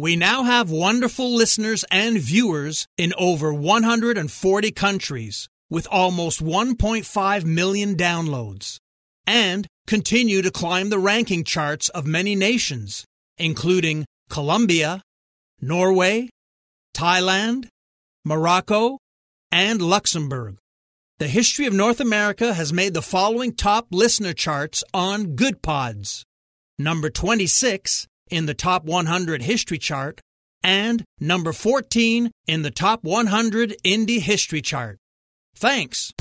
We now have wonderful listeners and viewers in over 140 countries with almost 1.5 million downloads and continue to climb the ranking charts of many nations, including Colombia, Norway, Thailand, Morocco, and Luxembourg. The history of North America has made the following top listener charts on Goodpods. Number 26 in the top 100 history chart and number 14 in the top 100 indie history chart. Thanks.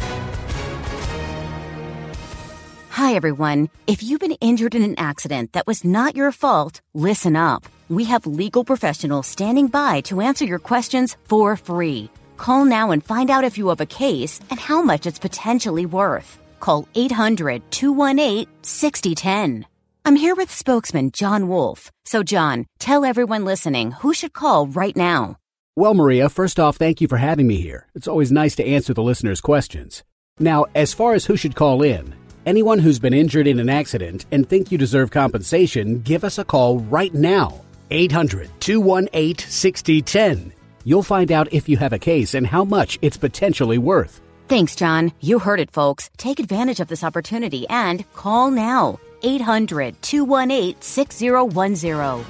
Hi, everyone. If you've been injured in an accident that was not your fault, listen up. We have legal professionals standing by to answer your questions for free. Call now and find out if you have a case and how much it's potentially worth. Call 800 218 6010. I'm here with spokesman John Wolf. So, John, tell everyone listening who should call right now. Well, Maria, first off, thank you for having me here. It's always nice to answer the listeners' questions. Now, as far as who should call in, anyone who's been injured in an accident and think you deserve compensation, give us a call right now. 800 218 6010. You'll find out if you have a case and how much it's potentially worth. Thanks, John. You heard it, folks. Take advantage of this opportunity and call now. 800 218 6010.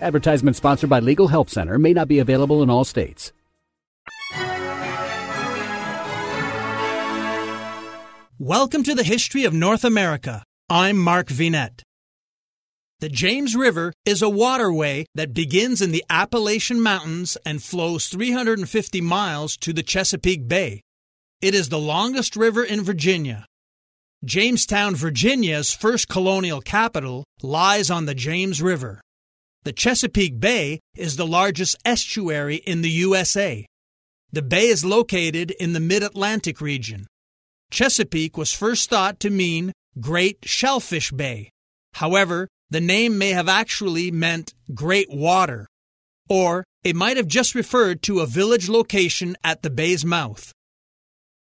Advertisement sponsored by Legal Help Center may not be available in all states. Welcome to the History of North America. I'm Mark Vinet. The James River is a waterway that begins in the Appalachian Mountains and flows 350 miles to the Chesapeake Bay. It is the longest river in Virginia. Jamestown, Virginia's first colonial capital, lies on the James River. The Chesapeake Bay is the largest estuary in the USA. The bay is located in the mid Atlantic region. Chesapeake was first thought to mean Great Shellfish Bay. However, the name may have actually meant Great Water, or it might have just referred to a village location at the bay's mouth.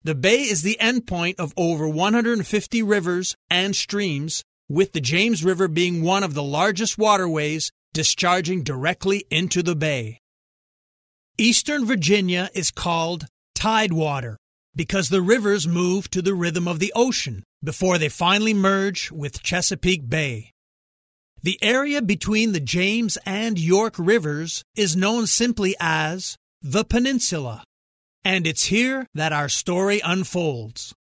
The bay is the endpoint of over 150 rivers and streams, with the James River being one of the largest waterways discharging directly into the bay. Eastern Virginia is called Tidewater because the rivers move to the rhythm of the ocean before they finally merge with Chesapeake Bay. The area between the James and York rivers is known simply as the Peninsula, and it's here that our story unfolds.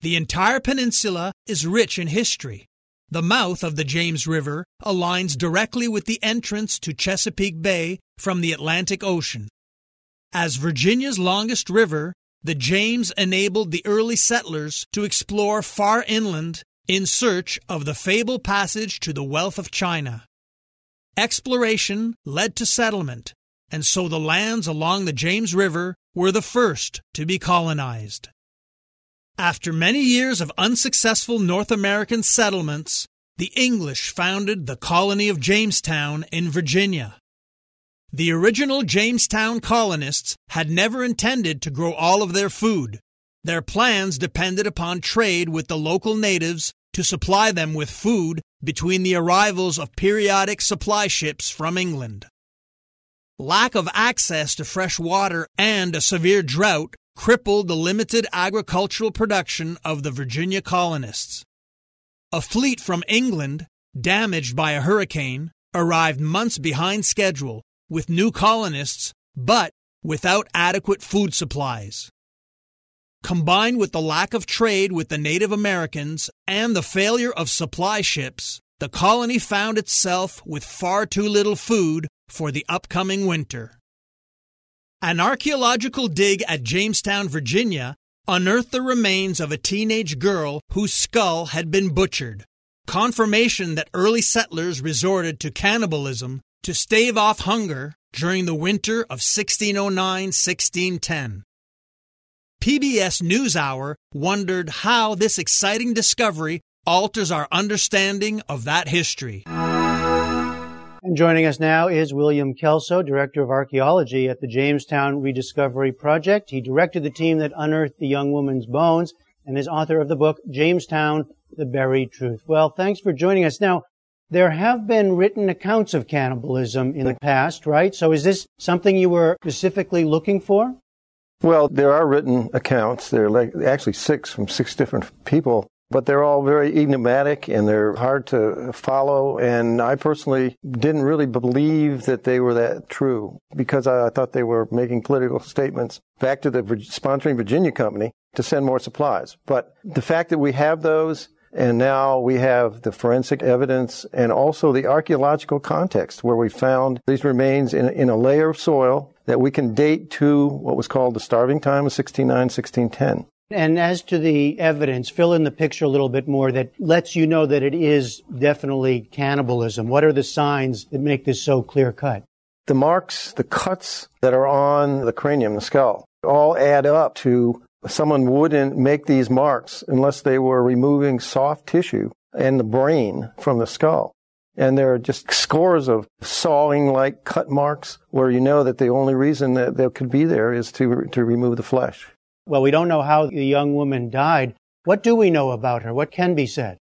The entire peninsula is rich in history. The mouth of the James River aligns directly with the entrance to Chesapeake Bay from the Atlantic Ocean. As Virginia's longest river, the James enabled the early settlers to explore far inland in search of the fabled passage to the wealth of China. Exploration led to settlement, and so the lands along the James River were the first to be colonized. After many years of unsuccessful North American settlements, the English founded the colony of Jamestown in Virginia. The original Jamestown colonists had never intended to grow all of their food, their plans depended upon trade with the local natives to supply them with food between the arrivals of periodic supply ships from England. Lack of access to fresh water and a severe drought crippled the limited agricultural production of the Virginia colonists. A fleet from England, damaged by a hurricane, arrived months behind schedule with new colonists, but without adequate food supplies. Combined with the lack of trade with the Native Americans and the failure of supply ships, the colony found itself with far too little food for the upcoming winter. An archaeological dig at Jamestown, Virginia, unearthed the remains of a teenage girl whose skull had been butchered, confirmation that early settlers resorted to cannibalism to stave off hunger during the winter of 1609 1610. PBS NewsHour wondered how this exciting discovery alters our understanding of that history. And joining us now is William Kelso, Director of Archaeology at the Jamestown Rediscovery Project. He directed the team that unearthed the young woman's bones and is author of the book Jamestown, The Buried Truth. Well, thanks for joining us. Now, There have been written accounts of cannibalism in the past, right? So is this something you were specifically looking for? Well, there are written accounts. There are like actually six from six different people, but they're all very enigmatic and they're hard to follow. And I personally didn't really believe that they were that true because I, thought they were making political statements back to the sponsoring Virginia company to send more supplies. But the fact that we have those and now we have the forensic evidence and also the archaeological context where we found these remains in, in a layer of soil that we can date to what was called the starving time of 1609, 1610. And as to the evidence, fill in the picture a little bit more that lets you know that it is definitely cannibalism. What are the signs that make this so clear cut? The marks, the cuts that are on the cranium, the skull, all add up to someone wouldn't make these marks unless they were removing soft tissue and the brain from the skull. And there are just scores of sawing like cut marks where you know that the only reason that they could be there is to, to remove the flesh. Well, we don't know how the young woman died. What do we know about her? What can be said?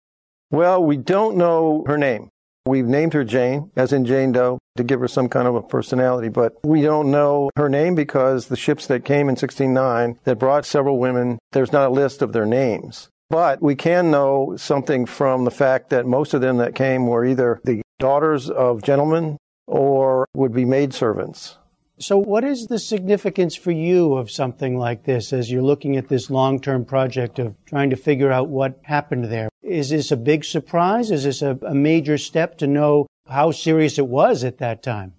Well, we don't know her name. We've named her Jane, as in Jane Doe, to give her some kind of a personality, but we don't know her name because the ships that came in 1609 that brought several women, there's not a list of their names. But we can know something from the fact that most of them that came were either the daughters of gentlemen or would be maidservants. So, what is the significance for you of something like this as you're looking at this long term project of trying to figure out what happened there? Is this a big surprise? Is this a, a major step to know how serious it was at that time?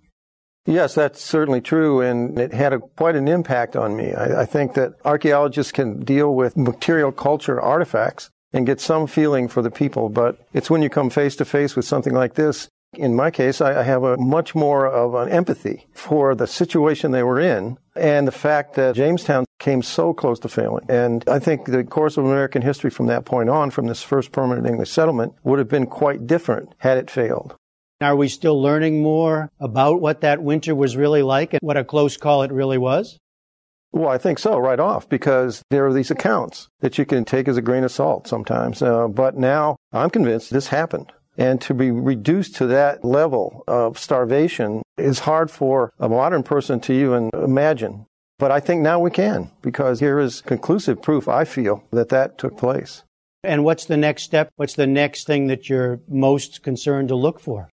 Yes, that's certainly true, and it had a, quite an impact on me. I, I think that archaeologists can deal with material culture artifacts and get some feeling for the people, but it's when you come face to face with something like this. In my case, I have a much more of an empathy for the situation they were in and the fact that Jamestown came so close to failing. And I think the course of American history from that point on, from this first permanent English settlement, would have been quite different had it failed. Are we still learning more about what that winter was really like and what a close call it really was? Well, I think so, right off, because there are these accounts that you can take as a grain of salt sometimes. Uh, but now I'm convinced this happened. And to be reduced to that level of starvation is hard for a modern person to even imagine. But I think now we can, because here is conclusive proof, I feel, that that took place. And what's the next step? What's the next thing that you're most concerned to look for?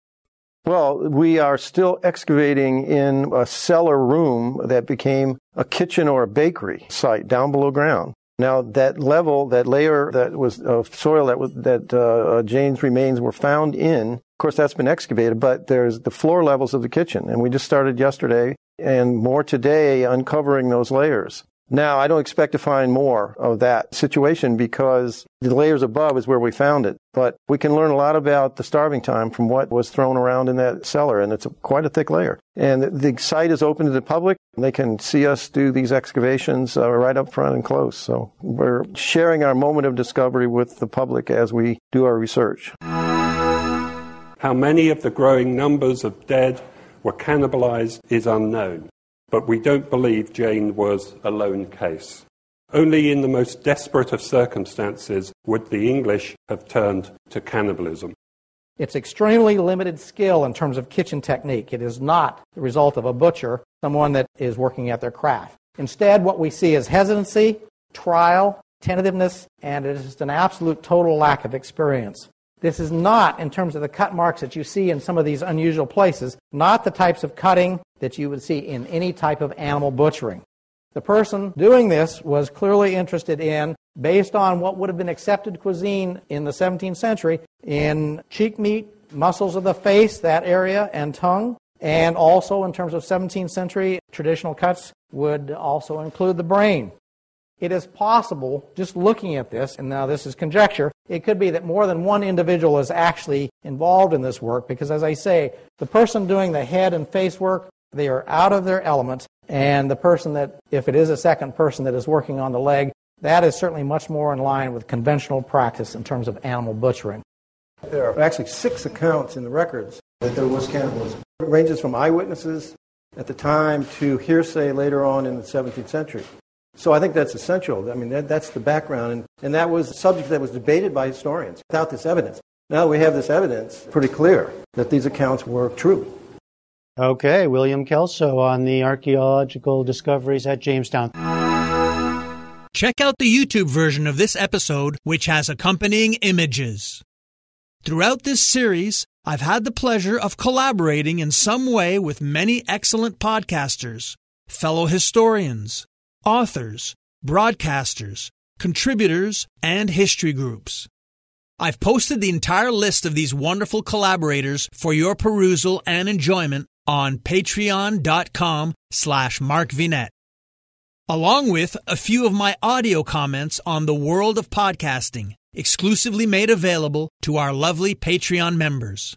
Well, we are still excavating in a cellar room that became a kitchen or a bakery site down below ground. Now, that level, that layer that was of soil that was, that uh, uh, Jane's remains were found in, of course, that's been excavated, but there's the floor levels of the kitchen. And we just started yesterday and more today uncovering those layers. Now, I don't expect to find more of that situation because the layers above is where we found it. But we can learn a lot about the starving time from what was thrown around in that cellar, and it's quite a thick layer. And the site is open to the public. They can see us do these excavations uh, right up front and close. So we're sharing our moment of discovery with the public as we do our research. How many of the growing numbers of dead were cannibalized is unknown. But we don't believe Jane was a lone case. Only in the most desperate of circumstances would the English have turned to cannibalism. It's extremely limited skill in terms of kitchen technique. It is not the result of a butcher, someone that is working at their craft. Instead, what we see is hesitancy, trial, tentativeness, and it is just an absolute total lack of experience. This is not, in terms of the cut marks that you see in some of these unusual places, not the types of cutting that you would see in any type of animal butchering. The person doing this was clearly interested in, based on what would have been accepted cuisine in the 17th century, in cheek meat, muscles of the face, that area, and tongue, and also in terms of 17th century traditional cuts would also include the brain. It is possible, just looking at this, and now this is conjecture, it could be that more than one individual is actually involved in this work because, as I say, the person doing the head and face work, they are out of their element, and the person that, if it is a second person that is working on the leg, that is certainly much more in line with conventional practice in terms of animal butchering. There are actually six accounts in the records that there was cannibalism. It ranges from eyewitnesses at the time to hearsay later on in the 17th century. So I think that's essential. I mean, that, that's the background. And, and that was a subject that was debated by historians. Without this evidence, Now we have this evidence pretty clear that these accounts were true. Okay, William Kelso on the archaeological discoveries at Jamestown. Check out the YouTube version of this episode, which has accompanying images. Throughout this series, I've had the pleasure of collaborating in some way with many excellent podcasters, fellow historians, authors, broadcasters, contributors, and history groups. I've posted the entire list of these wonderful collaborators for your perusal and enjoyment on patreon.com slash markvinet, along with a few of my audio comments on the world of podcasting, exclusively made available to our lovely Patreon members.